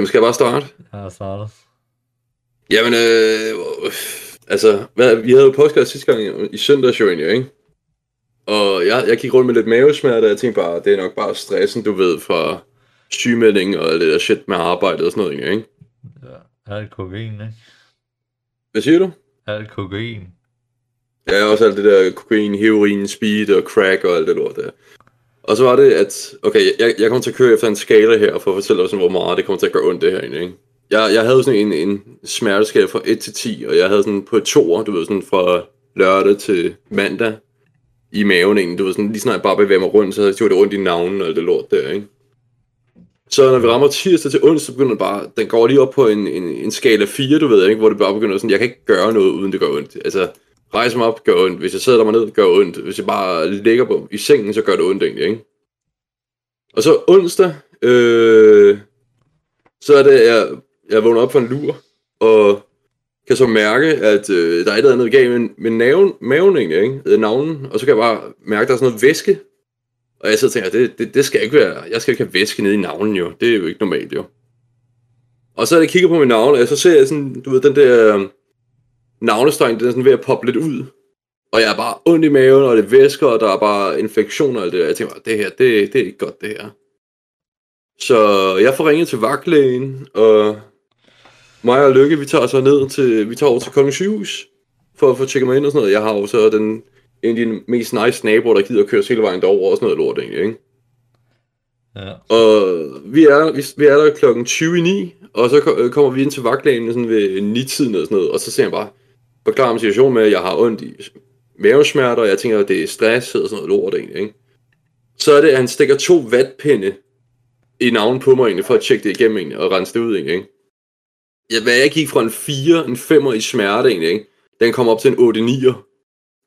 Jamen, skal jeg bare starte? Jeg starter. Jamen, øh, altså, hvad, vi havde jo podcast sidste gang i, søndags jo egentlig, ikke? Og jeg, jeg gik rundt med lidt mavesmerte, og jeg tænkte bare, det er nok bare stressen, du ved, fra sygemelding og det der shit med arbejdet og sådan noget, ikke? Ja, alt kokain, ikke? Hvad siger du? Alt kokain. Ja, også alt det der kokain, heroin, speed og crack og alt det lort der. Og så var det, at, okay, jeg, jeg kommer til at køre efter en skala her, for at fortælle dig, hvor meget det kommer til at gøre ondt det her egentlig, ikke? Jeg, jeg havde sådan en, en smerteskala fra 1 til 10, og jeg havde sådan på et du ved, sådan fra lørdag til mandag i maven egentlig, du ved, sådan lige snart jeg bare bevæger mig rundt, så gjorde det rundt i navnen og alt det lort der, ikke? Så når vi rammer tirsdag til onsdag, så begynder det bare, den går lige op på en, en, en skala 4, du ved, ikke? Hvor det bare begynder sådan, jeg kan ikke gøre noget, uden det gør ondt. Altså, rejse mig op, gør ondt. Hvis jeg sidder der mig ned, gør ondt. Hvis jeg bare ligger på, i sengen, så gør det ondt egentlig, ikke? Og så onsdag, øh, så er det, jeg, jeg vågner op for en lur, og kan så mærke, at øh, der er et eller andet galt med, med naven, maven egentlig, ikke? Øh, navnen, og så kan jeg bare mærke, at der er sådan noget væske. Og jeg så tænker, det, det, det skal ikke være, jeg skal ikke have væske nede i navnen jo, det er jo ikke normalt jo. Og så er jeg kigger på min navn, og så ser jeg sådan, du ved, den der navnestreng, den er sådan ved at poppe lidt ud. Og jeg er bare ondt i maven, og det væsker, og der er bare infektioner og alt det der. Jeg tænker bare, det her, det, det er ikke godt det her. Så jeg får ringet til vagtlægen, og mig og Lykke, vi tager så ned til, vi tager over til Kongens Sygehus, for at få tjekket mig ind og sådan noget. Jeg har jo så den, en af de mest nice naboer, der gider at køre hele vejen derover og sådan noget lort egentlig, ikke? Ja. Og vi er, vi, vi er der klokken 20 i 9, og så ko- kommer vi ind til vagtlægen sådan ved 9-tiden og sådan noget, og så ser jeg bare, forklarer mig situationen med, at jeg har ondt i mavesmerter, og jeg tænker, at det er stress og sådan noget lort egentlig, ikke? Så er det, at han stikker to vatpinde i navnen på mig egentlig, for at tjekke det igennem egentlig, og rense det ud egentlig, ikke? Ja, hvad jeg gik fra en 4, en 5'er i smerte egentlig, ikke? Den kom op til en 8 9'er.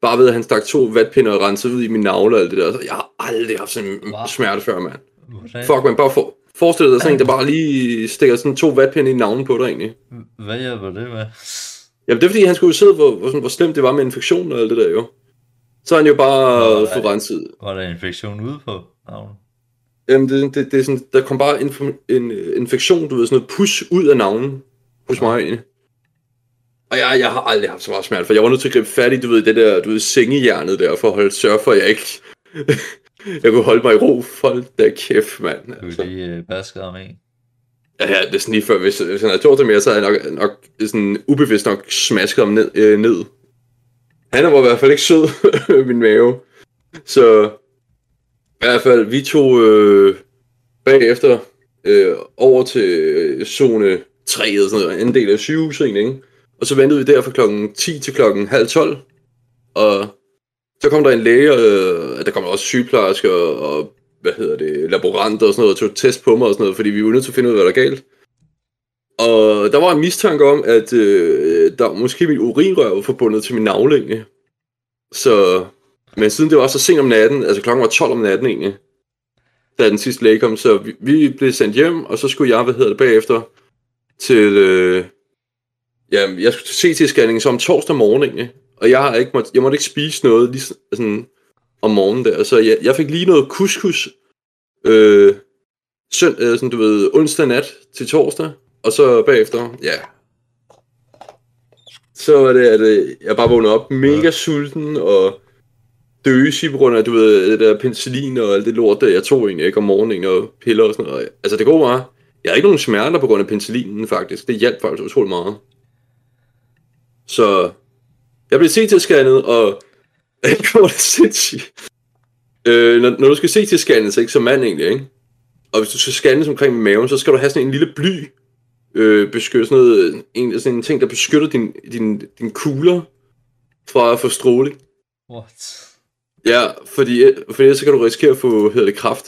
Bare ved, at han stak to vatpinde og rensede ud i min navle og alt det der. Så jeg har aldrig haft sådan en Wow. smerte før, mand. Hvordan, Fuck, man bare for, forestil dig sådan en, der bare lige stikker sådan to vatpinde i navnen på dig egentlig. Hvad hjælper det med? Jamen det er fordi, han skulle jo se, hvor, hvor, hvor slemt det var med infektion og alt det der jo. Så har han jo bare fået renset. Var der infektion ude på navnet? Jamen det, det, det er sådan, der kom bare en, en øh, infektion, du ved, sådan noget pus ud af navnen hos mig egentlig. Og jeg, jeg har aldrig haft så meget smerte, for jeg var nødt til at gribe fat i, du ved, det der, du ved, sengehjernet der, for at holde sørge for, at jeg ikke... jeg kunne holde mig i ro. Hold da kæft, mand. Du Altså. lige øh, baskede ham en. Ja, ja, det er sådan lige før, hvis, hvis han havde gjort det mere, så havde han nok, nok sådan ubevidst nok smasket ham ned. Øh, ned. Han var i hvert fald ikke sød, min mave. Så i hvert fald, vi tog øh, bagefter øh, over til øh, zone 3 eller sådan noget, en del af sygehuset egentlig, ikke? Og så ventede vi der fra klokken 10 til klokken halv 12. Og så kom der en læge, og øh, der kom også sygeplejersker og, og hvad hedder det, laboranter og sådan noget, og tog test på mig og sådan noget, fordi vi var nødt til at finde ud af, hvad der er galt. Og der var en mistanke om, at øh, der måske min urinrør var forbundet til min navle egentlig. Så, men siden det var så sent om natten, altså klokken var 12 om natten egentlig, da den sidste læge kom, så vi, vi blev sendt hjem, og så skulle jeg, hvad hedder det, bagefter til, øh, ja, jeg skulle til CT-scanning så om torsdag morgen egentlig, og jeg har ikke måtte, jeg måtte ikke spise noget lige sådan- sådan om morgenen der, så jeg, jeg fik lige noget couscous, øh, sønd, øh, sådan, du ved, onsdag nat til torsdag, og så bagefter, ja, så var det, at øh, jeg bare vågnede op mega sulten og døsig på grund af, du ved, det der penicillin og alt det lort, der jeg tog egentlig, ikke, om morgenen og piller og sådan noget. Altså det gode var, jeg har ikke nogen smerter på grund af penicillinen faktisk. Det hjalp faktisk utrolig meget. Så jeg blev CT-scannet, og jeg gjorde det sindssygt. Øh, når, når du skal CT-scannes, ikke, som mand egentlig, ikke? Og hvis du skal scannes omkring maven, så skal du have sådan en lille bly, øh, beskytte sådan, noget, en, sådan en ting, der beskytter din, din, din kugler fra at få stråling. What? Ja, fordi, fordi ellers så kan du risikere at få, hedder det, kraft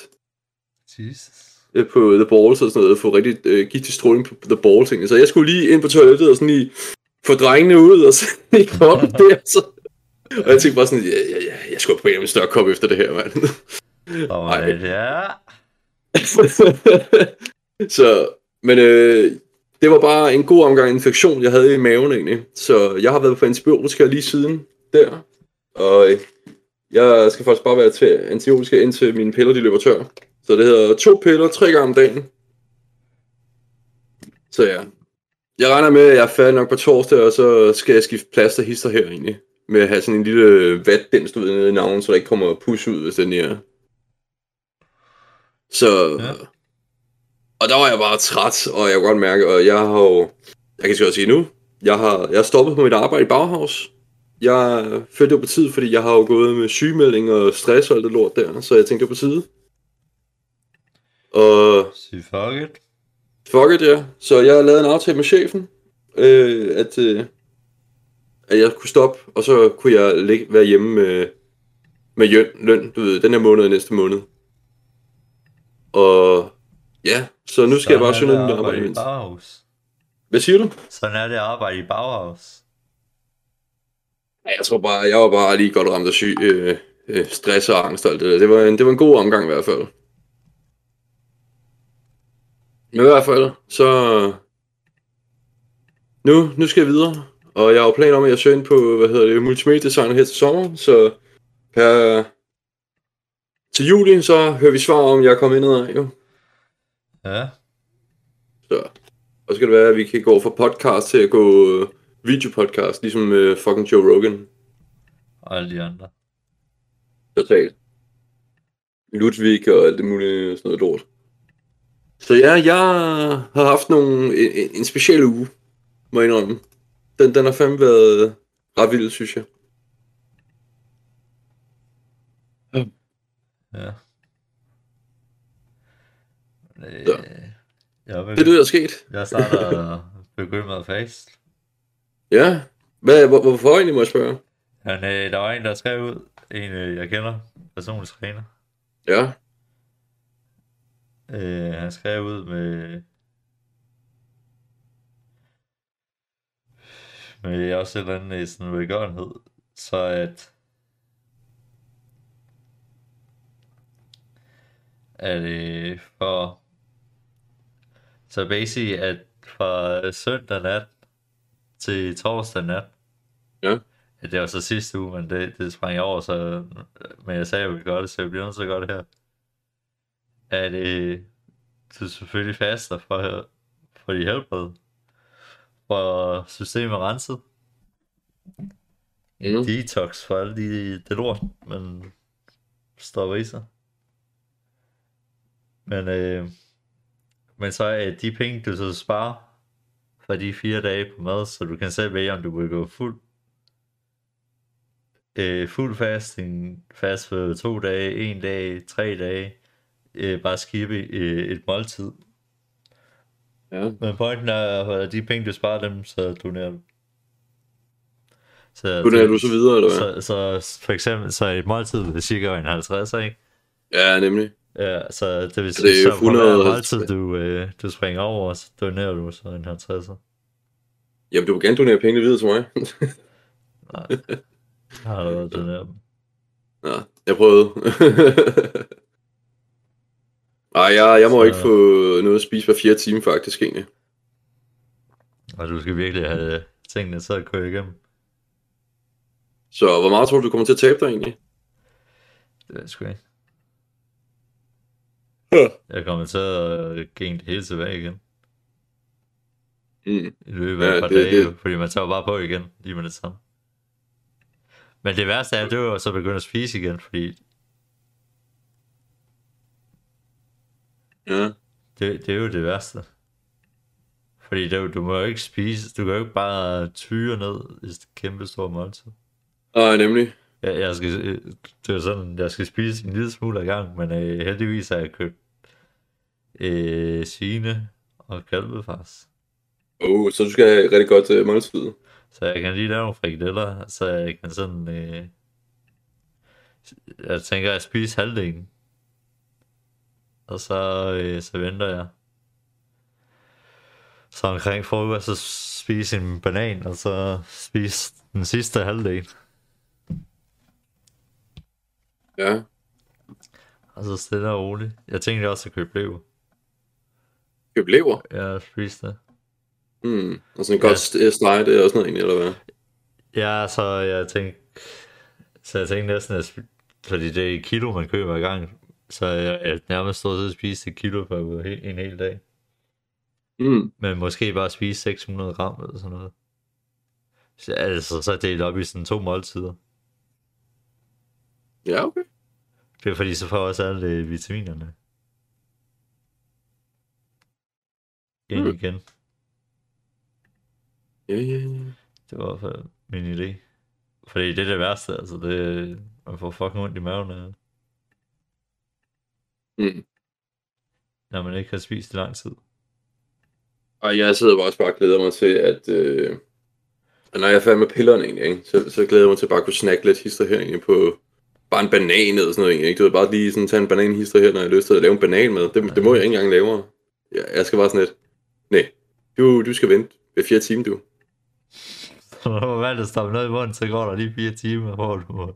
Jesus. øh, på the balls og sådan noget, få rigtig øh, giftig stråling på the balls ting. Så jeg skulle lige ind på toilettet og sådan lige få drengene ud, og så lige op der, så... Og jeg tænkte bare sådan, ja, ja, ja, jeg skulle på en større kop efter det her, mand. Og det ja. så, men øh, det var bare en god omgang infektion, jeg havde i maven egentlig. Så jeg har været på antibiotika lige siden der. Og øh, jeg skal faktisk bare være til antibiotika indtil mine piller de løber tør. Så det hedder to piller tre gange om dagen. Så ja. Jeg regner med, at jeg er færdig nok på torsdag, og så skal jeg skifte plads og hister her egentlig. Med at have sådan en lille vatdens, du ved, nede i navnet, så der ikke kommer pus ud, hvis den er. Så... Ja. Og der var jeg bare træt, og jeg kunne godt mærke, og jeg har jo... Jeg kan godt sige nu, jeg har, jeg har stoppet på mit arbejde i Bauhaus. Jeg følte det på tid, fordi jeg har jo gået med sygemelding og stress og alt det lort der, så jeg tænkte det på tide. Og Sig fuck it. Fuck it, ja. Så jeg lavede en aftale med chefen, øh, at, øh, at jeg kunne stoppe, og så kunne jeg ligge, være hjemme med, med løn, løn, du ved, den her måned og næste måned. Og ja, så nu skal jeg bare søge noget arbejde imens. Hvad siger du? Sådan er det at arbejde i Bauhaus. Jeg tror bare, jeg var bare lige godt ramt af syg, øh, øh, stress og angst og alt det der. Det var, en, det var en god omgang i hvert fald. Men i hvert fald, så... Nu, nu skal jeg videre. Og jeg har jo planer om, at jeg søger ind på, hvad hedder det, multimedia designer her til sommer. Så her til juli, så hører vi svar om, jeg er kommet ind ad, jo. Ja, Så. Og så skal det være, at vi kan gå fra podcast til at gå øh, videopodcast, ligesom øh, fucking Joe Rogan. og alle de andre. Totalt. Ludvig og alt det mulige sådan noget lort. Så ja, jeg har haft nogle, en, en- en speciel uge, må jeg indrømme. Den, den har fandme været ret vild, synes jeg. Ja. Øh, jeg, Det er det, der er sket. jeg starter med fast. Ja. Hvad, hvor, hvorfor egentlig, må jeg spørge? Han, øh, der var en, der skrev ud, en øh, jeg kender, personlig træner. Ja. Øh, han skrev ud med... Med også et eller andet øh, sådan velgørenhed, så at... At øh, for... Så basically, at fra søndag nat til torsdag nat, Ja. det var så sidste uge, men det, det sprang jeg over, så, men jeg sagde, at jeg ville gøre det, så jeg bliver nødt til at gøre det her. At øh, du selvfølgelig faster for, for de helbred, for systemet renset, en Mm. detox for alle de, det lort, man stopper i sig. Men, øh, men så er de penge, du så sparer for de fire dage på mad, så du kan selv vælge, om du vil gå fuld øh, fuld fasting, fast for to dage, en dag, tre dage, øh, bare skippe øh, et måltid. Ja. Men pointen er, at de penge, du sparer dem, så donerer du. Så, Donerer du så videre, eller hvad? så, så for eksempel, så et måltid vil cirka en 50, ikke? Ja, nemlig. Ja, så det vil Så det er sige, så hver 150. måltid, du, øh, du springer over, så donerer du så en 50. Jamen, du vil gerne donere penge videre til mig. Nej, jeg har allerede doneret dem. Ja, jeg prøvede. Ej, jeg, jeg må Så- ikke få noget at spise hver fire time, faktisk, egentlig. Og du skal virkelig have tingene til at køre igennem. Så hvor meget tror du, du kommer til at tabe dig, egentlig? Det er jeg sgu ikke. Ja. Jeg kommer til at gænge det hele tilbage igen. Mm. I løbet af Ja, et par det- dage, det- fordi man tager bare på igen, lige med det samme. Men det værste er, det er jo så begynde at spise igen, fordi Ja. det, det er jo det værste. Fordi det, du må jo ikke spise, du kan jo ikke bare tyre ned i et kæmpe stort måltid. Ej, nemlig. Jeg, jeg skal, øh, det er sådan, jeg skal spise en lille smule ad gang, men øh, heldigvis har jeg købt øh, svine og kalvefars. Oh, så du skal have rigtig godt uh, måltid. Så jeg kan lige lave nogle frikadeller, så jeg kan sådan... Øh, jeg tænker at spise halvdelen. Og så, øh, så venter jeg. Så omkring frokost, så spise en banan, og så spise den sidste halvdel. Ja. Og så stille og roligt. Jeg tænkte også at købe lever. Køb lever. Jeg spiste det. Hmm. Og sådan en Ja. godt det er også noget egentlig, eller hvad? Ja, så jeg tænkte, så jeg tænkte næsten, at, fordi det er et kilo, man køber hver gang, så jeg, jeg nærmest stod og spiste et kilo for en hel, dag. Mm. Men måske bare spise 600 gram eller sådan noget. Så, altså, så delt op i sådan to måltider. Ja, okay. Det er fordi, så får jeg også alle øh, vitaminerne. Ind Mm. igen. Ja, ja, ja. Det var i hvert fald min idé. Fordi det er det værste, altså det, man får fucking ondt i maven, af, Mm. når man ikke har spist i lang tid. Og jeg sidder også bare og glæder mig til, at øh, når jeg er færdig med pillerne egentlig, ikke, så, så glæder jeg mig til bare at kunne snakke lidt hister her egentlig på bare en banan eller sådan noget egentlig, ikke? Du ved, bare lige sådan tage en bananhister her, når jeg har lyst til at lave en banan med. Det, det må jeg ikke engang lave. Jeg, jeg skal bare sådan lidt, nej, du, du skal vente ved fire timer, du. Så når du har valgt at stoppe noget i munden, så går der lige fire timer, hvor du...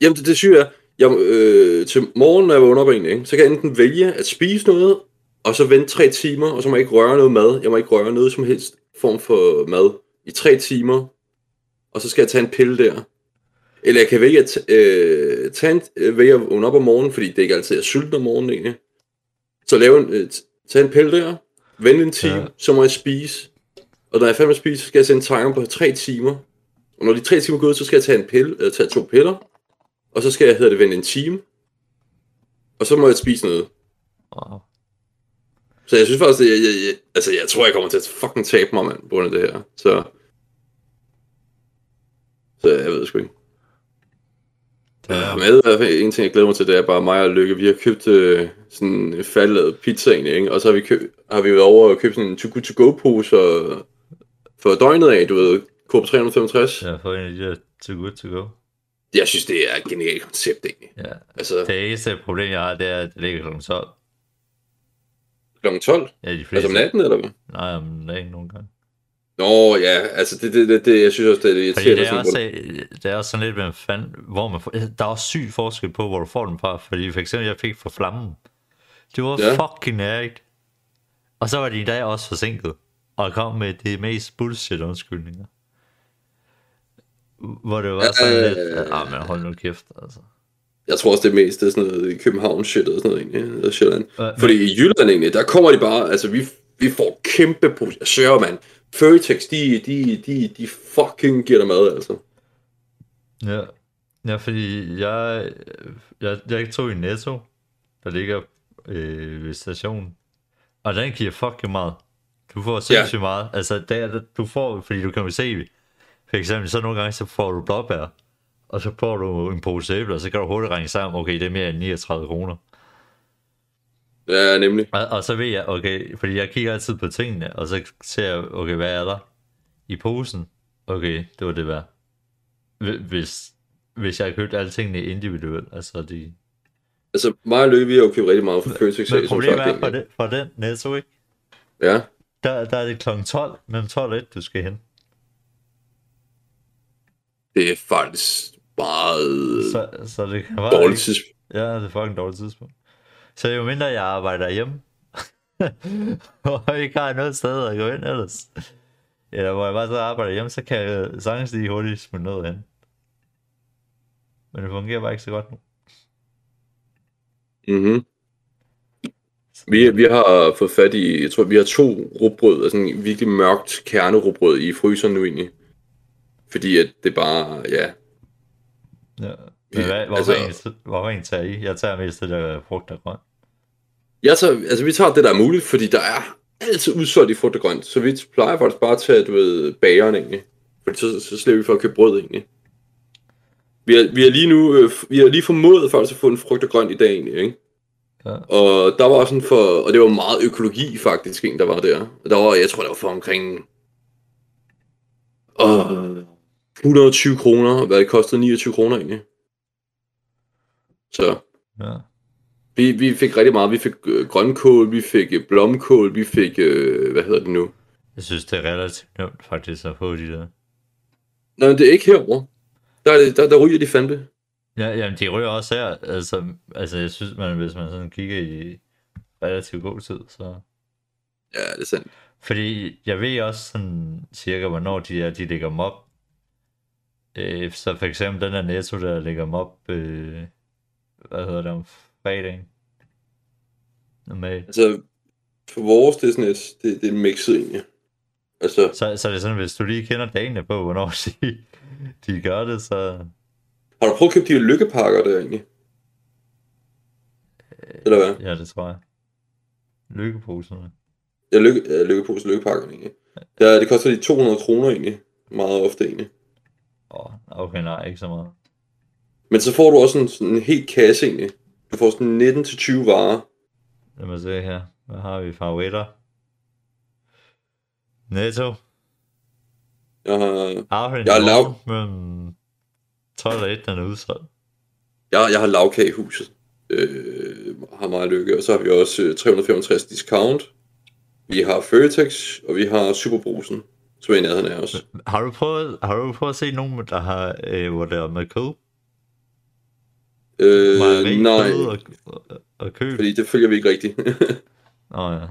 Jamen, det, det syge er, jeg, øh, til morgen, når jeg vågner op egentlig, ikke, så kan jeg enten vælge at spise noget, og så vente tre timer, og så må jeg ikke røre noget mad. Jeg må ikke røre noget som helst form for mad i tre timer, og så skal jeg tage en pille der. Eller jeg kan vælge at øh, tage en, øh, vælge at vågne op om morgenen, fordi det ikke altid er sulten om morgenen egentlig. Så lave en, øh, tage en pille der, vente en time, Ja. så må jeg spise. Og når jeg er færdig med at spise, så skal jeg sætte en timer på tre timer. Og når de tre timer er gået, så skal jeg tage en pille, øh, tage to piller, og så skal jeg, hedder det, vente en time. Og så må jeg spise noget. Wow. Så jeg synes faktisk, at jeg, jeg, jeg, altså, jeg tror, jeg kommer til at fucking tabe mig, mand, på grund af det her. Så, så jeg ved sgu ikke. Det er. Med i hvert fald en ting, jeg glæder mig til, det er bare mig og Lykke. Vi har købt øh, sådan en færdiglavet pizza egentlig, ikke? Og så har vi, køb, har vi været over og købt sådan en too good to go pose for døgnet af, du ved, Coop 365. Ja. jeg fået en af de der too good to go. Jeg synes, det er et genialt koncept, egentlig. Ja. Altså, Det eneste problem, jeg har, det er, at det ligger kl. 12. kl. 12? Ja, de fleste. Altså om natten, eller hvad? Nej, om dagen nogle gange. Nå, ja, altså det, det, det, det jeg synes også, det er lidt Fordi irriterende. det er, også, det er også sådan lidt, hvem fanden, hvor man får, der er også syg forskel på, hvor du får den fra. Fordi for eksempel, jeg fik fra flammen. Det var Ja. fucking nærigt. Og så var de i dag også forsinket. Og kom med de mest bullshit undskyldninger. Hvor det var sådan lidt, ja, ah, men hold nu kæft, altså. Jeg tror også, det mest det er sådan noget København shit og sådan noget egentlig, eller Sjælland. Ja, Fordi i Jylland egentlig, der kommer de bare, altså vi, vi får kæmpe positioner. Sørger man. Føtex, de, de, de, de fucking giver dig mad, altså. Ja, ja fordi jeg, jeg, jeg tog i Netto, der ligger øh, ved stationen, og den giver fucking meget. Du får sindssygt ja. meget. Altså, der, du får, fordi du kan jo se, for eksempel, så nogle gange, så får du blåbær, og så får du en pose æbler, og så kan du hurtigt regne sammen, okay, det er mere end 39 kroner. Ja, nemlig. Og, og så ved jeg, okay, fordi jeg kigger altid på tingene, og så ser jeg, okay, hvad er der i posen? Okay, det var det værd. Hvi- Hvis, hvis jeg har købt alle tingene individuelt, altså de... Altså, mig og Lykke, vi har jo købt rigtig meget for Føtex, Men problemet er for, det, for den netto, ikke? Ja, Der, der er det kl. 12, mellem 12 og 1, du skal hen. Det er faktisk meget Så, så det kan bare dårligt ikke... tidspunkt. Ja, det er fucking dårligt tidspunkt. Så jo mindre jeg arbejder hjemme, og ikke har noget sted at gå ind ellers, eller hvor jeg bare så arbejder hjemme, så kan jeg sagtens lige hurtigt smide noget hen. Men det fungerer bare ikke så godt nu. Mhm. Vi, vi har fået fat i, jeg tror, vi har to rugbrød, altså en virkelig mørkt kernerugbrød i fryseren nu egentlig. Fordi at det bare, ja, Ja. Men hvad, hvorfor, altså- altså... hvorfor egentlig tager I? Jeg tager mest det der frugt og grønt. Jeg tager, altså vi tager det, der er muligt, fordi der er altid udsolgt i frugt og grønt. Så vi plejer faktisk bare at tage, du ved, bageren egentlig. Fordi så, så slipper vi for at købe brød egentlig. Vi har, vi har lige nu, øh, vi har lige formået faktisk at få en frugt og grønt i dag egentlig, ikke? Ja. Og der var også sådan for, og det var meget økologi faktisk, en der var der. Der var, jeg tror, der var for omkring åh, 120 kroner, hvad det kostede 29 kroner egentlig. Så Ja. vi, vi fik rigtig meget. Vi fik øh, grønkål, vi fik øh, blomkål, vi fik, øh, hvad hedder det nu? Jeg synes, det er relativt nemt faktisk at få de der. Nej, det er ikke herovre. Der, er der, der ryger de fandme. Ja, jamen, de ryger også her. Altså, altså jeg synes, man, hvis man sådan kigger i relativt god tid, så... Ja, det er sandt. Fordi jeg ved også sådan cirka, hvornår de er, de lægger dem op. Øh, så for eksempel den der Netto, der lægger dem op, øh, hvad hedder det, om fredagen. Normalt. Altså, For vores, det er sådan et, det, det er mixet egentlig. Altså, Så, så er det sådan, hvis du lige kender dagene på, hvornår de, de gør det, så... har du prøvet at købe de lykkepakker der egentlig? Eller hvad? Ja, det tror jeg. Lykkeposerne. Ja, lykke, ja, lykkepose, lykkepakkerne egentlig. Ja, det koster lige 200 kroner egentlig. Meget ofte egentlig. Oh, okay, nej, ikke så meget. Men så får du også en, sådan en helt kasse egentlig. Du får sådan 19-20 varer. Lad mig se her. Hvad har vi? Favoritter. Netto. Jeg har. Jeg er lav- Men 12 og 1, den er udsolgt. jeg, jeg har lavkage i huset. Øh, har meget lykke. Og så har vi også øh, 365 discount. Vi har Føtex, og vi har Superbrusen, er i nærheden af os. Har du prøvet, har du prøvet at se nogen, der har, øh, hvor det er med kød? Øh, Mejeri, nej, og, og, køb? fordi det følger vi ikke rigtigt. Nå ja.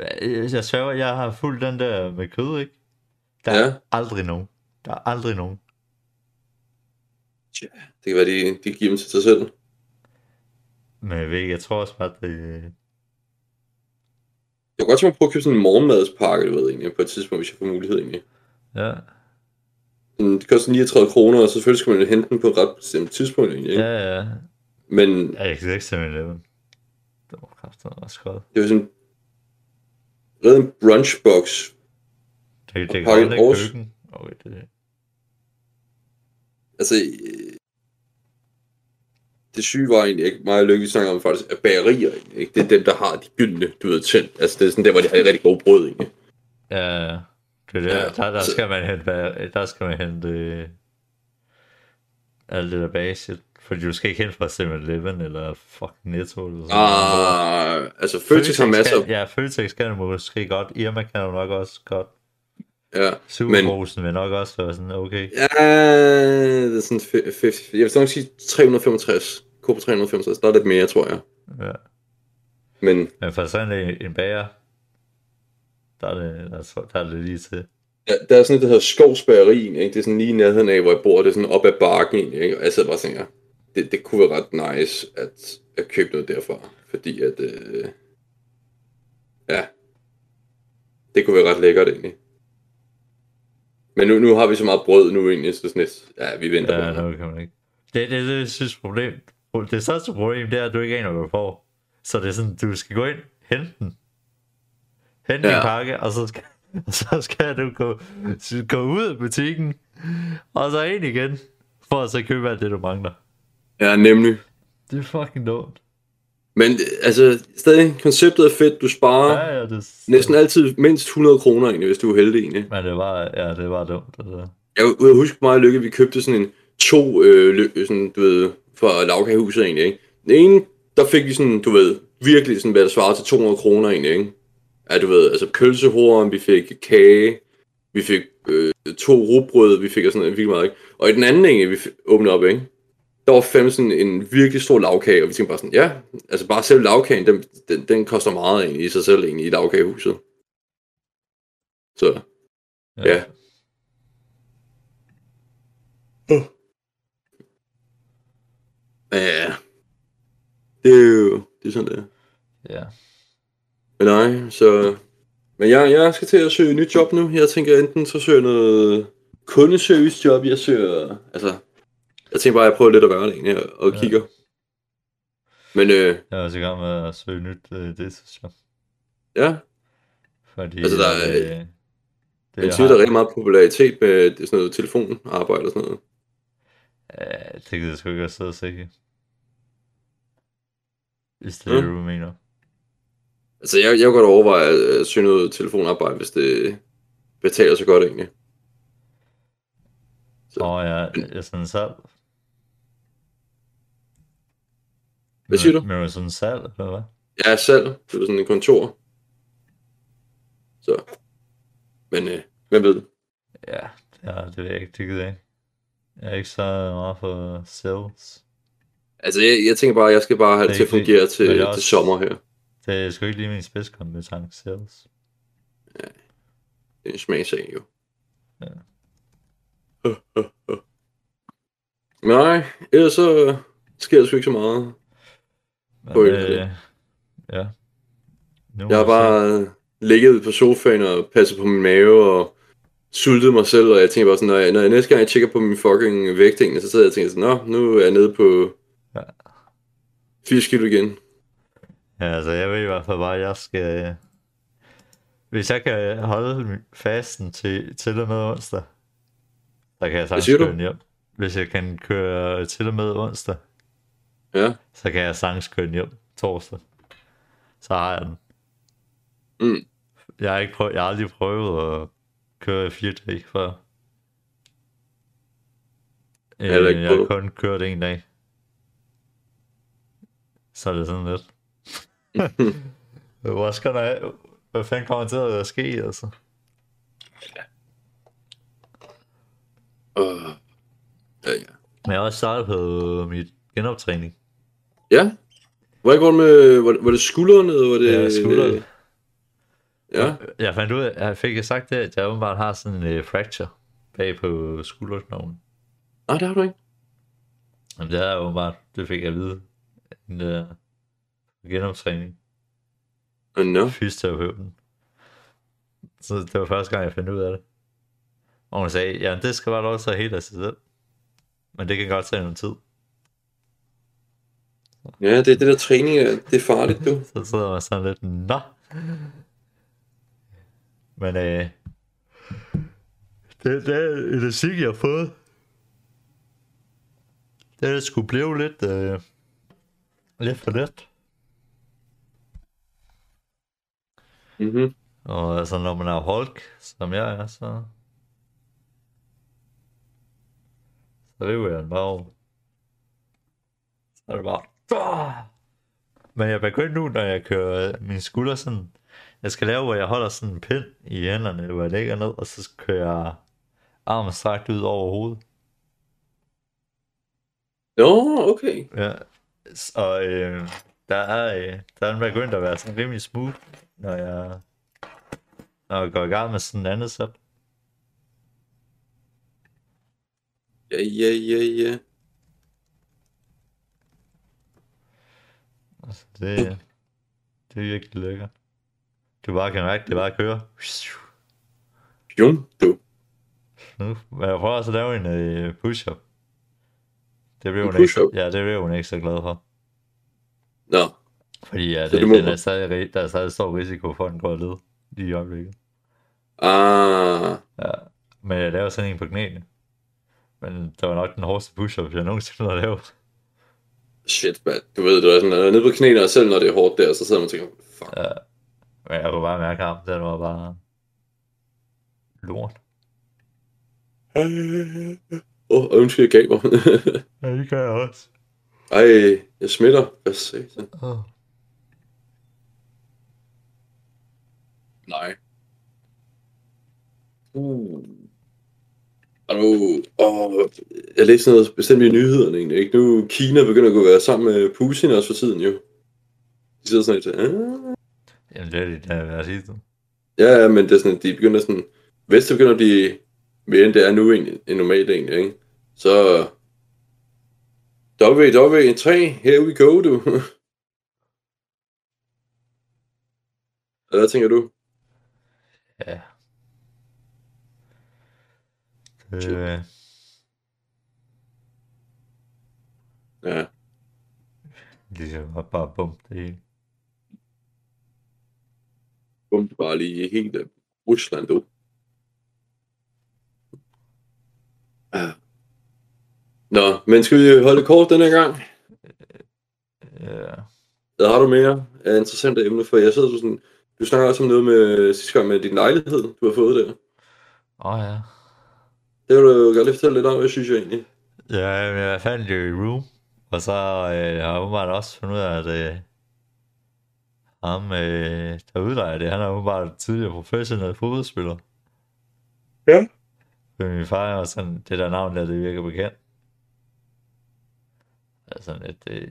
Jeg, jeg sværger, jeg har fulgt den der med kød, ikke? Der er Ja. aldrig nogen. Der er aldrig nogen. det kan være, de, de giver dem til sig selv. Men jeg ved ikke, jeg tror også bare, at det... Jeg kunne godt tænke mig at prøve at købe sådan en morgenmadspakke, du ved egentlig, på et tidspunkt, hvis jeg får mulighed egentlig. Ja, Det koster 39 kroner, og så selvfølgelig skal man hente den på et ret bestemt tidspunkt egentlig. Ikke? ja, ja. Men Ja, jeg kan ikke se min leven. Det var kraftigt også godt. det er sådan reddet en brunchbox. Det, det kan godt køkken. Okay, det, Altså, øh, det syge var egentlig ikke meget lykke, vi snakker om faktisk, at bagerier ikke? Det er dem, der har de gyldne, du ved, tænd. Altså, det er sådan der, hvor de har det rigtig gode brød egentlig. ja, det er der, Ja, der, der, så- skal man hente, der skal man hente øh, alt det der base, fordi du skal ikke hente fra 7-Eleven eller fucking Netto eller sådan noget. Ah, altså, Føtex har masser. Kan, ja, Føtex kan du måske godt. Irma kan du nok også godt. Ja, Superbrusen vil nok også være sådan, okay. ja det er sådan 50, jeg vil nok sige 365. Coop 365, der er lidt mere, tror jeg. Ja. Men Men for sådan en, en bager, der er det, der, er- der er det lige til. Ja, der er sådan et, der hedder Skovsbageri, ikke? Det er sådan lige i nærheden af, hvor jeg bor. Det er sådan op ad bakken, ikke? Og jeg sidder bare og tænker, det, det kunne være ret nice at, at købe noget derfra. Fordi at, øh, ja, det kunne være ret lækkert egentlig. Men nu, nu har vi så meget brød nu egentlig, så sådan lidt, ja, vi venter Ja, på det. kan man ikke. Det, det, det, jeg synes problem. Det største problem, det er, at du ikke aner, hvad du får. Så det er sådan, du skal gå ind, hente den. Hente ja. Din pakke, og så skal, og så skal du gå, gå ud af butikken, og så ind igen, for at så købe alt det, du mangler. Ja, nemlig. Det er fucking dumt. Men altså, stadig, konceptet er fedt. Du sparer Ja, ja, det, næsten altid mindst 100 kroner egentlig, hvis du er heldig egentlig. Men det var, ja, det var dumt. Altså. Jeg jeg husker meget lykke, vi købte sådan en to, øh, lø, sådan, du ved, fra lavkagehuset egentlig, ikke? Den ene, der fik vi sådan, du ved, virkelig sådan, hvad der svarer til 200 kroner egentlig, ikke? Ja, du ved, altså pølsehorn, vi fik kage, vi fig øh, to rugbrød, vi fik og sådan noget, virkelig meget, ikke? Og i den anden egentlig, vi fik- åbnede op, ikke? Der var fandme sådan en virkelig stor lavkage, og vi tænkte bare sådan, ja, altså bare selv lavkagen, den, den, den koster meget egentlig i sig selv egentlig i lavkagehuset. Så, ja. Ja. Det er jo, det er sådan det er. Ja. Men nej, så... Men jeg, jeg skal til at søge et nyt job nu. Jeg tænker enten så søger jeg noget kundeservice job, jeg søger... Altså, jeg tænker bare, at jeg prøver lidt at være det egentlig, og, Ja. kigger. Men øh, Jeg er også i gang med at søge nyt øh, deltidsjob. ja, Fordi, Altså, der er- øh, det, man siger, der er rigtig meget popularitet med sådan noget telefonarbejde og sådan noget. Ja, det gider jeg sgu ikke at sidde og se. Hvis det er Mm. det, du mener. Altså, jeg, jeg kunne godt overveje at, at søge noget telefonarbejde, hvis det betaler så godt egentlig. Så- Åh ja, jeg sådan salg. Hvad siger du? Men er sådan salg, eller hvad? Ja, salg. Det er sådan en kontor. Så. Men øh, hvem ved det? Ja, det, er, det ved jeg ikke, det gider jeg ikke. Jeg er ikke så meget for sales. Altså, jeg, jeg tænker bare, at jeg skal bare have det Det til at fungere fordi- til, jeg til også- sommer her. Det er sgu ikke lige min spidskompetence, sales. Det er en smagsag, jo. Ja. Nej, ellers så sker der sgu ikke så meget. Men, På øh, ja. Nu Jeg har må vi se. bare ligget på sofaen og passet på min mave og sultet mig selv, og jeg tænker bare sådan, når jeg, når jeg næste gang jeg tjekker på min fucking vægt, egentlig, så sidder jeg og tænker sådan, nå, nu er jeg nede på Ja. 80 kilo igen. Ja, altså jeg ved i hvert fald bare, at jeg skal... Hvis jeg kan holde fasten til, til og med onsdag, så kan jeg sagtens du? køre hjem. Hvis jeg kan køre til og med onsdag, Ja. så kan jeg sagtens køre hjem torsdag. Så har jeg den. Mm. Jeg har, ikke prøvet, jeg har aldrig prøvet at køre fire dage før. Jeg Øh, jeg har kun kørt en dag. Så er det sådan lidt. Hvor skal der Hvad fanden kommer til at ske, altså? Uh, ja, ja. Men jeg har også startet på mit genoptræning. Ja? Hvor går det med, var det, var det skulderen, eller var det... Ja, skulderen. Ja, Jeg fandt ud af, jeg fik sagt det, at jeg åbenbart har sådan en uh, fracture bag på skulderknoglen. nej, det har du ikke. Jamen det er jeg åbenbart, det fik jeg at vide. En uh, genoptræning. Uh, no. Fysioterapeuten. Så det var første gang, jeg fandt ud af det. Og hun sagde, ja, det skal bare lov til at helt af sig selv. Men det kan godt tage noget tid. Ja, det er det der træning, er- det er farligt, du. Så sidder man sådan lidt, nå. Men øh, det, det er elastik, jeg har fået. Det er det skulle blive lidt, øh, lidt for let. Mm-hmm. Og altså, når man er Hulk, som jeg er, så... Så lever jeg den bare over. Så er det bare... Men jeg begynder nu, når jeg kører min skulder sådan... Jeg skal lave, hvor jeg holder sådan en pind i hænderne, hvor jeg lægger ned, og så kører jeg armen strakt ud over hovedet. Nå, okay. Ja. Og øh, der er, øh, der er den begyndt at være sådan rimelig smooth, når jeg, når jeg går i gang med sådan en andet sæt. Ja, ja, ja, ja. Altså, det, det er virkelig lækkert. Du bare kan mærke, det bare at køre. Jum, du. Nu, men jeg prøver også at lave en øh, push-up. Det blev hun ikke, ja, det blev hun ikke så glad for. Nå, Fordi ja, Så det, det må- den er stadig, der er stadig stor risiko for, at den går led lige i øjeblikket. ah, Ja, men jeg laver sådan en på knæene. Men det var nok den hårdeste push-up, jeg nogensinde har lavet. shit, man. Du ved, du er sådan, øh, nede på knæene, og selv når det er hårdt der, så sidder man og tænker, fuck. Ja. Men jeg kunne bare mærke ham, den var bare lort. Åh, oh, undskyld, jeg mig. Ja, det kan jeg også. Ej, jeg smitter. Hvad satan? Oh. Nej. Uh. Og nu, åh, jeg læste noget bestemt i nyhederne egentlig, ikke? Nu Kina begynder at gå være sammen med Putin også for tiden, jo. De sidder sådan lidt, ah. Jamen, det er det, der er været sidste. Ja, men det er sådan, de begynder sådan, det begynder at blive mere end det er nu egentlig, end normalt egentlig, ikke? Så, WW3, here we go, du. Hvad tænker du? Ja. Det, Ja, de skal bare, bare bum det hele. bum, bare lige helt af Rusland, du. Ja. Nå, men skal vi holde det kort denne gang? Ja. Hvad har du mere af interessante emner? For jeg sidder så sådan, du snakker også om noget med sidste gang med din lejlighed, du har fået der. Åh oh, ja. Det vil du jo godt lige fortælle lidt om, hvad synes jeg egentlig. Ja, men jeg fandt jo i Room, og så øh, har jeg åbenbart også fundet ud af, at øh, ham, øh, der udlejer det, han er åbenbart tidligere professionel fodboldspiller. Ja. Men min far var sådan, det der navn der, det virker bekendt. Altså lidt, øh,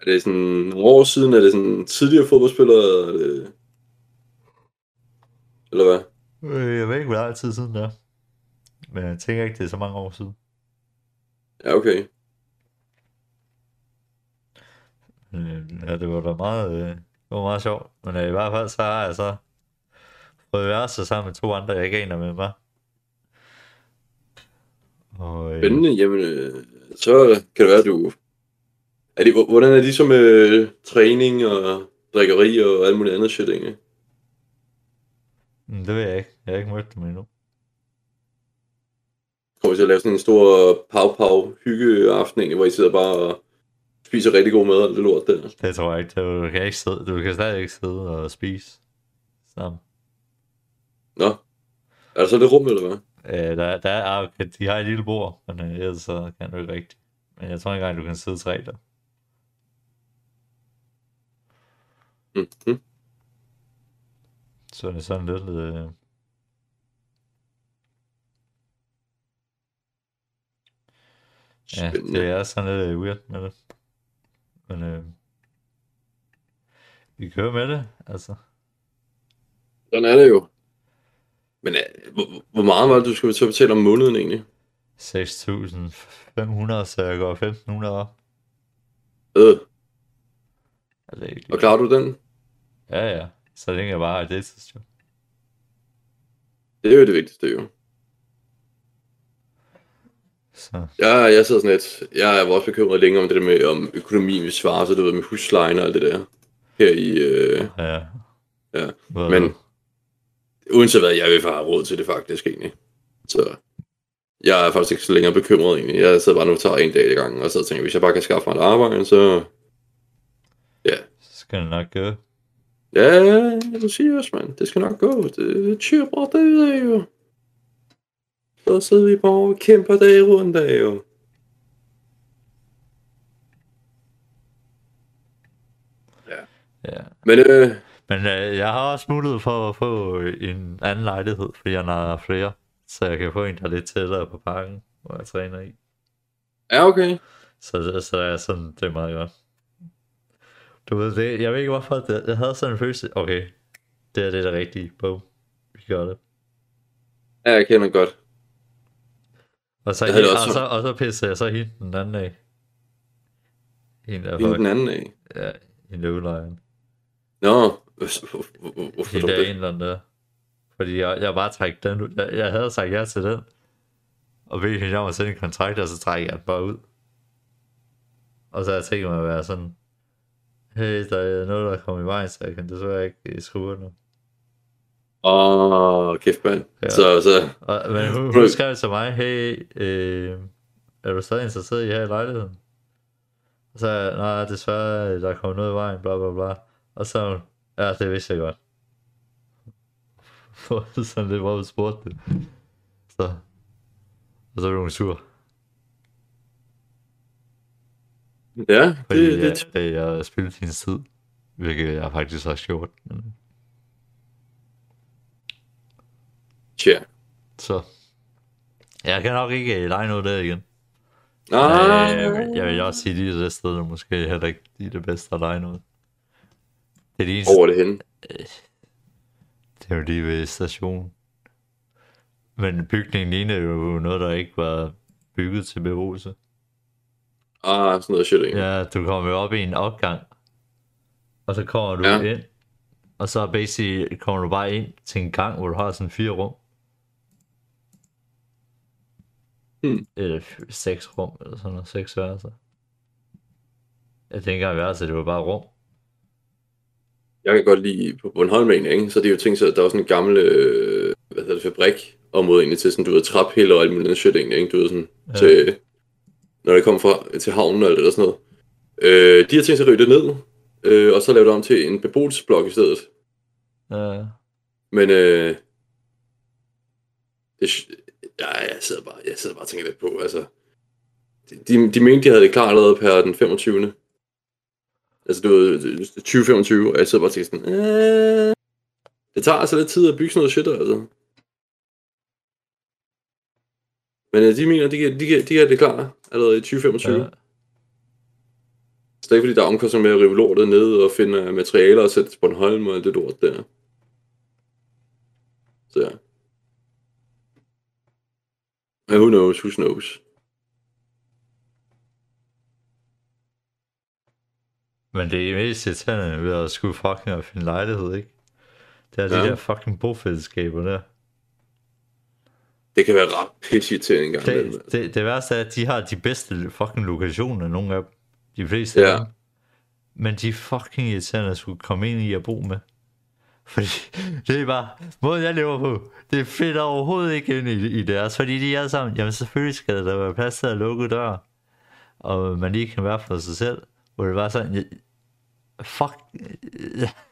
Er det sådan nogle år siden? Er det sådan tidligere fodboldspiller? Eller, er det... eller hvad? øh, jeg ved ikke, hvor lang tid siden det er. Men jeg tænker ikke, det er så mange år siden. Ja, okay. Øh, ja, det var da meget, øh, var meget sjovt. Men øh, i hvert fald så har jeg så prøvet værelse sammen med to andre, jeg ikke aner med mig. Og, øh, Spændende, jamen, øh, så kan det være, at du... Er det, hvordan er de så med træning og drikkeri og alt muligt andet shit, egentlig? mm, det ved jeg ikke. Jeg har ikke mødt dem endnu. Kommer vi til at lave sådan en stor pau-pau hyggeaften, hvor I sidder bare og spiser rigtig god mad og det lort der. Det tror jeg ikke. Du kan, ikke sidde, du kan stadig ikke sidde og spise sammen. Nå, er der så det rum, eller hvad? Øh, der, der er, de har et lille bord, men øh, ellers så kan du ikke rigtigt. Men jeg tror ikke engang, du kan sidde tre der. Mm-hmm. Så det er sådan lidt... Øh... Ja, det er sådan lidt øh, weird med det. Men øh... vi kører med det, altså. Sådan er det jo. Men øh, hvor, hvor meget var det, du skulle til at betale om måneden egentlig? 6.500, så jeg går 1.500 op. Øh, Altså, og klarer du den? Ja, ja. Så længe jeg bare har et deltidsjob. Det er jo det vigtigste, jo. Så, Jeg, jeg sidder sådan lidt, jeg er også bekymret længe om det der med, om økonomien vil svare sig, du ved, med huslejen og alt det der. Her i, øh, ja. ja. Men uanset hvad, jeg vil have råd til det faktisk egentlig. Så jeg er faktisk ikke så længere bekymret egentlig. Jeg sidder bare nu og tager en dag i gang, og så tænker, hvis jeg bare kan skaffe mig et arbejde, så... Ja, så skal det nok gå. ja, du siger også, mand. Det skal nok gå. Det chipper det er jo. Så sidder vi bare og kæmper dag rundt af jo. Ja. Men øh, Men øh, jeg har også mulighed for at få en anden lejlighed, fordi jeg har flere. Så jeg kan få en, der er lidt tættere på parken, hvor jeg træner i. ja, okay. Så, så er sådan, det er meget godt. Du ved det, jeg ved ikke hvorfor, det, jeg havde sådan en følelse, okay, det er det der rigtige, boom, vi gør det. Ja, jeg kender godt. Og så, Jeg hende, det og, også så, og så pisser jeg så hende den anden af. Hende der, Hende den anden af. ja, hende udlejeren. Nå, hvor- hvorfor Hende det? en eller anden der. Fordi jeg, jeg bare træk den ud. Jeg, jeg havde sagt ja til den. Og ved hende om at sende en kontrakt, og så trækker jeg den bare ud. Og så har jeg tænkt mig at være sådan, hey, der er noget, der er kommet i vejen, så jeg kan desværre ikke øh, skrue nu. Åh, kæft mand. Ja. Så, så, Og, men hun, hun skrev til mig, hey, øh, er du stadig interesseret i her i lejligheden? Og så er nej, desværre, der er kommet noget i vejen, bla bla bla. Og så er ja, det vidste jeg godt. Hvor sådan lidt, hvor hun spurgte det. Så, og så blev hun sur. ja, Fordi det, det, det, jeg, jeg, jeg spildte hendes tid. Hvilket jeg faktisk har gjort. Men, tja. så. Jeg kan nok ikke øh, lege noget der igen. Nej, Øh, jeg vil også sige, at det sted, der måske heller ikke lige det bedste at lege noget. Det er det eneste, over det henne. det er jo lige ved stationen. Men bygningen ligner jo noget, der ikke var bygget til beboelse. Ah, sådan noget shit, ikke? Ja, du kommer jo op i en opgang, og så kommer du Ja. ind, og så basically kommer du bare ind til en gang, hvor du har sådan fire rum. Hmm. Eller seks rum, eller sådan noget, seks værelser. Jeg tænker engang værelser, det var bare rum. Jeg kan godt lide på Bornholm egentlig, ikke? Så det er jo ting, så der er også en gammel, øh, hvad hedder det, fabrik område egentlig til sådan, du ved, traphælder og alt muligt shit egentlig, ikke? Du ved sådan, Ja. til, når det kommer fra, til havnen og alt det der sådan noget. Øh, de har tænkt sig at rive det ned, øh, og så lave det om til en beboelsesblok i stedet. Ja, Men øh, det, ja, jeg sidder bare, jeg sidder bare og tænker lidt på, altså, de, de mente, de havde det klar allerede per den 25. Altså, det var 2025, og jeg sidder bare og tænker sådan, øh, det tager altså lidt tid at bygge sådan noget shit, altså. Men øh, de mener, de, kan- de, kan- de har det klar allerede i 2025. ja. Så det er ikke, fordi der er omkostninger med at rive lortet ned og finde øh, materialer og sætte til Bornholm og alt det lort der. Så ja. Who knows, who knows. Men det er mest irriterende ved at skulle fucking at finde lejlighed, ikke? Det er de Ja. der fucking bofællesskaber der. Det kan være ret pisseirriterende en gang. Det, det, det værste er, at de har de bedste fucking lokationer, nogle af dem. De fleste Ja. af dem. Men de fucking irriterende at skulle komme ind i at bo med. Fordi det er bare, måden jeg lever på, det er fedt overhovedet ikke ind i, i deres. Fordi de er sammen, jamen selvfølgelig skal der være plads til at lukke dør. Og man lige kan være for sig selv. Hvor det var sådan, jeg, fuck,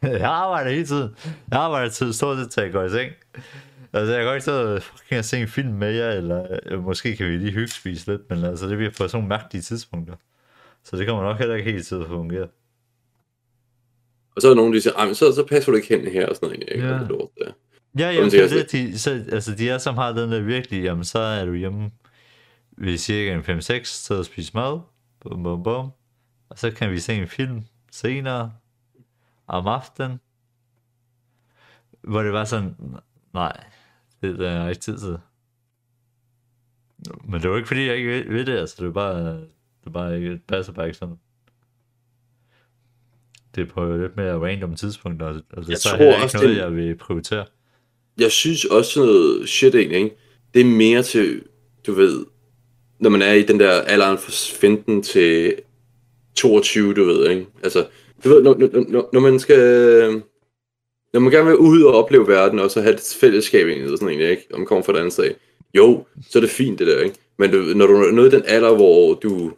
jeg arbejder hele tiden. Jeg arbejder til stort set til at gå i seng. Altså, jeg kan godt sidde fucking og se en film med jer, eller øh, måske kan vi lige hygge lidt, men altså, det bliver på sådan nogle mærkelige tidspunkter. Så det kommer nok heller ikke helt til at fungere. Og så er nogen, der siger, "Ej, men så, så passer du ikke hen her og sådan noget. Ikke? Ja. Det lort der. Ja, jamen, det er det, de, så, altså, de er som har den der virkelig, jamen, så er du hjemme ved cirka en 5-6, så og spise mad, bum, bum, bum, og så kan vi se en film senere, om aftenen, hvor det var sådan, nej, det der er ikke tid til. Men det var ikke fordi, jeg ikke ved, ved det, altså, det er bare, det er bare ikke, det passer bare ikke sådan. Det er på lidt mere random tidspunkter, og altså, Jeg så er tror ikke også, noget, det- jeg vil prioritere. Jeg synes også sådan noget shit egentlig, ikke? Det er mere til, du ved, når man er i den der alderen fra 15 til 22, du ved, ikke? Altså, du ved, når, når, når, man skal... Når man gerne vil ud og opleve verden, og så have et fællesskab egentlig, sådan egentlig, ikke? Om kommer fra et andet sted. Jo, så er det fint det der, ikke? Men du, når du er nået den alder, hvor du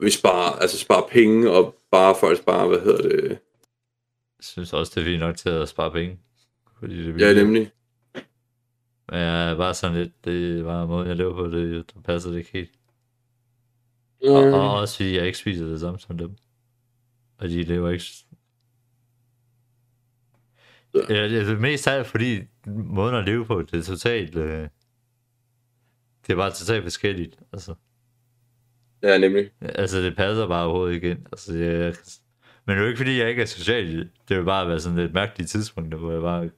vil spare, altså spare penge, og bare faktisk bare, hvad hedder det? Jeg synes også, det er fint nok til at spare penge. Fordi det er Ja, nemlig. Men jeg er bare sådan lidt, det bare måden, jeg lever på, det, det passer det ikke helt. Og, Mm. og også fordi jeg ikke spiser det samme som dem. Og de lever ikke... Ja. Ja, det er mest af fordi måden at leve på, det er totalt... Øh, det er bare totalt forskelligt. Altså, Ja, nemlig. altså det passer bare overhovedet ikke ind. Altså, jeg, men det er jo ikke fordi, jeg ikke er social. Det vil bare være sådan et mærkeligt tidspunkt, hvor jeg bare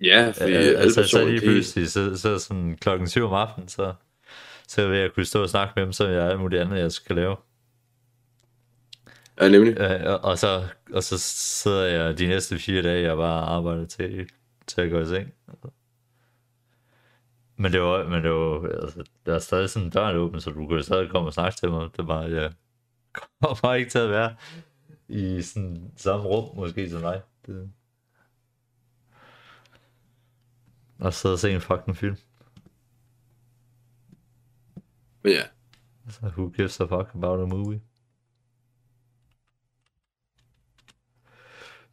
Ja, fordi Ja, altså, så lige pludselig, så, så sådan klokken 7 om aftenen, så, så vil jeg kunne stå og snakke med dem, så jeg alt muligt andet, jeg skal lave. Ja, nemlig. Øh, og, så, og så sidder jeg de næste fire dage, jeg bare arbejder til, til at gå i seng. Men det var, men det var, altså, der er stadig sådan døren åben, så du jo stadig komme og snakke til mig. Det er bare, jeg kommer ikke til at være i sådan samme rum, måske som dig. Det... Og sidde og se en fucking film. Ja. Altså, who gives a fuck about a movie?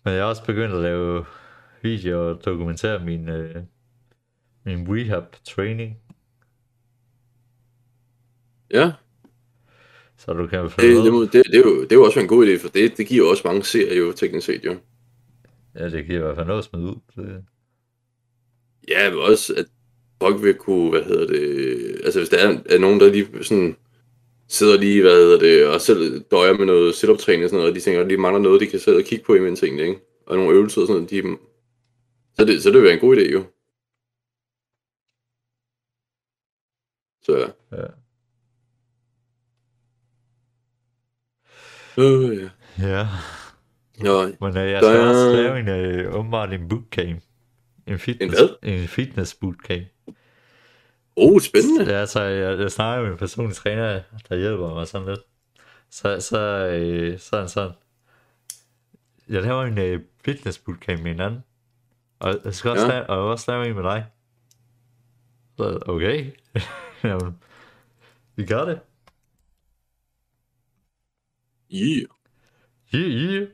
Men jeg er også begyndt at lave videoer og dokumentere min, øh, min rehab training, Ja, så du kan følge det, det, det, det, er jo, det er jo også en god idé, for det, det giver jo også mange serier jo, teknisk set jo. Ja, det giver i hvert fald noget at smide ud. Det, Ja, men også, at folk vil kunne, hvad hedder det, altså hvis der er, er nogen, der lige sådan sidder lige, hvad hedder det, og selv døjer med noget sit træning og sådan noget, og de tænker, at de mangler noget, de kan sidde og kigge på imens egentlig, ikke? Og nogle øvelser og sådan noget, de, så det, så det vil være en god idé jo. Så ja. ja. Øh, ja. ja. Nå, Men øh, jeg Der skal er- også lave en, øh, åbenbart en bootcamp. En fitness, hvad? en fitness bootcamp. Oh, spændende. Ja, så jeg, jeg snakker med en personlig træner, der hjælper mig sådan lidt. Så, så, øh, så han sådan, jeg laver en øh, fitness bootcamp med en anden, og jeg skal også, Ja. lave, og jeg også lave en med dig. Så okay, Jamen, vi gør det. Yeah. Yeah, yeah.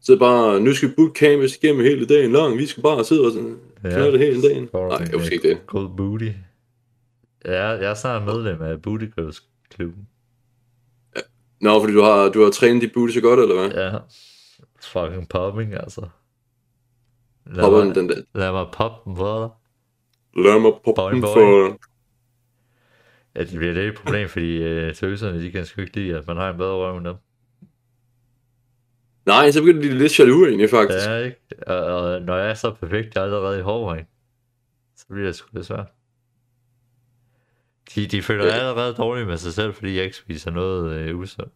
Så bare, nu skal bootcampes igennem hele dagen lang, vi skal bare sidde og sådan, Ja. ja. det hele dagen. Nej, jeg måske ikke det. God booty. Ja, jeg er snart medlem af Booty Girls klubben. Nå, fordi du har, du har trænet dit booty så godt, eller hvad? Ja, fucking popping, altså. Lad Popper mig, den der. lad mig poppe den for dig. Lad mig poppe den for... Ja, det bliver lidt et problem, fordi øh, tøserne, de kan sgu ikke lide, at man har en bedre røv end dem. Nej, så begynder de lidt jaloux egentlig, faktisk. Ja, ikke? Og, og når jeg er så perfekt, jeg er allerede i hårdvejen, så bliver det sgu lidt svært. De, de føler Ja. allerede dårligt med sig selv, fordi jeg ikke spiser noget øh, usundt.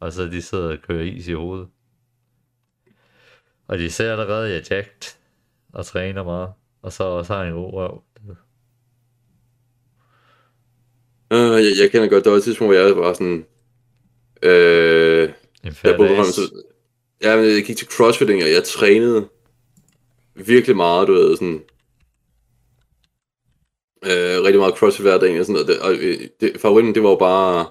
Og så de sidder og kører is i hovedet. Og de ser allerede, at jeg er jacked og træner meget. Og så også har en god røv. Uh, jeg, jeg kender godt, der var et tidspunkt, hvor jeg var sådan... Øh, En jeg ja, men jeg gik til CrossFit, og jeg trænede virkelig meget, du ved, sådan... Øh, rigtig meget CrossFit hver dag, og sådan noget. Det, og øh, det, favoritten, det var jo bare...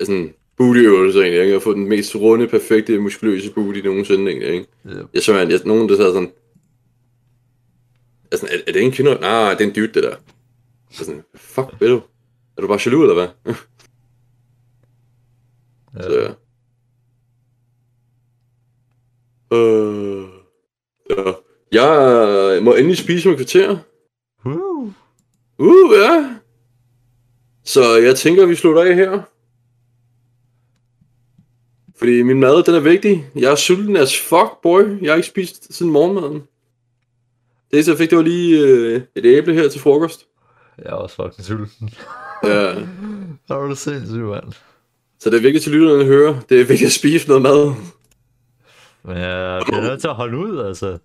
Sådan bootyøvelser egentlig, ikke? At få den mest runde, perfekte, muskuløse booty nogensinde, egentlig, ikke? Yep. Jeg så, man, jeg, nogen, der sad sådan... Er, sådan, er, er det en kvinde? Nej, det er en dude, det der. Så sådan, fuck, ved du? Er du bare jaloux, eller hvad? Så ja. Øh, ja. Jeg må endelig spise med kvarter. Woo! Uh, ja. Så jeg tænker, vi slutter af her. Fordi min mad, den er vigtig. Jeg er sulten as fuck, boy. Jeg har ikke spist siden morgenmaden. Det eneste, jeg fik, det var lige øh, et æble her til frokost. Jeg er også fucking sulten. Ja. Så er du sindssygt, mand. Så det er vigtigt til lytterne at høre. Det er vigtigt at spise noget mad. Men jeg bliver nødt til at holde ud, altså.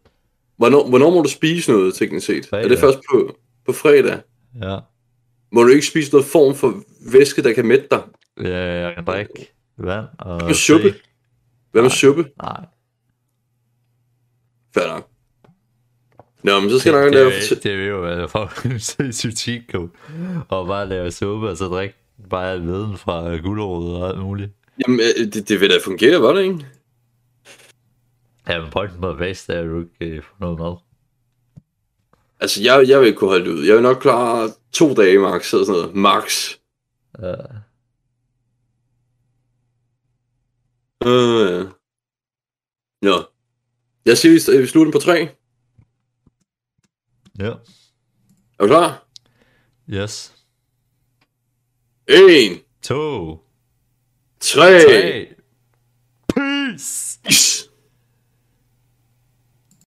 Hvornår, hvornår må du spise noget, teknisk set? Fredag. Er det først på, på fredag? Ja. Må du ikke spise noget form for væske, der kan mætte dig? Ja, jeg kan drikke vand og Med suppe? Hvad med suppe? Nej. Fair nok. Nå, men så skal jeg nok det, lave... det, det vil jo være fucking sindssygt. Og bare lave suppe, og så drikke bare al viden fra gulerod og alt muligt. Jamen, øh, det, det vil da fungere, var det ikke? Ja, men pointen med vækst er, at du ikke øh, får noget mad. Altså, jeg, jeg vil ikke kunne holde det ud. Jeg vil nok klare to dage max, eller sådan noget. Max. Ja. Øh, ja. Nå. Jeg siger, vi, vi slutter på tre. ja. Er du klar? Yes. En, To. tre. Tre. Peace. Yes.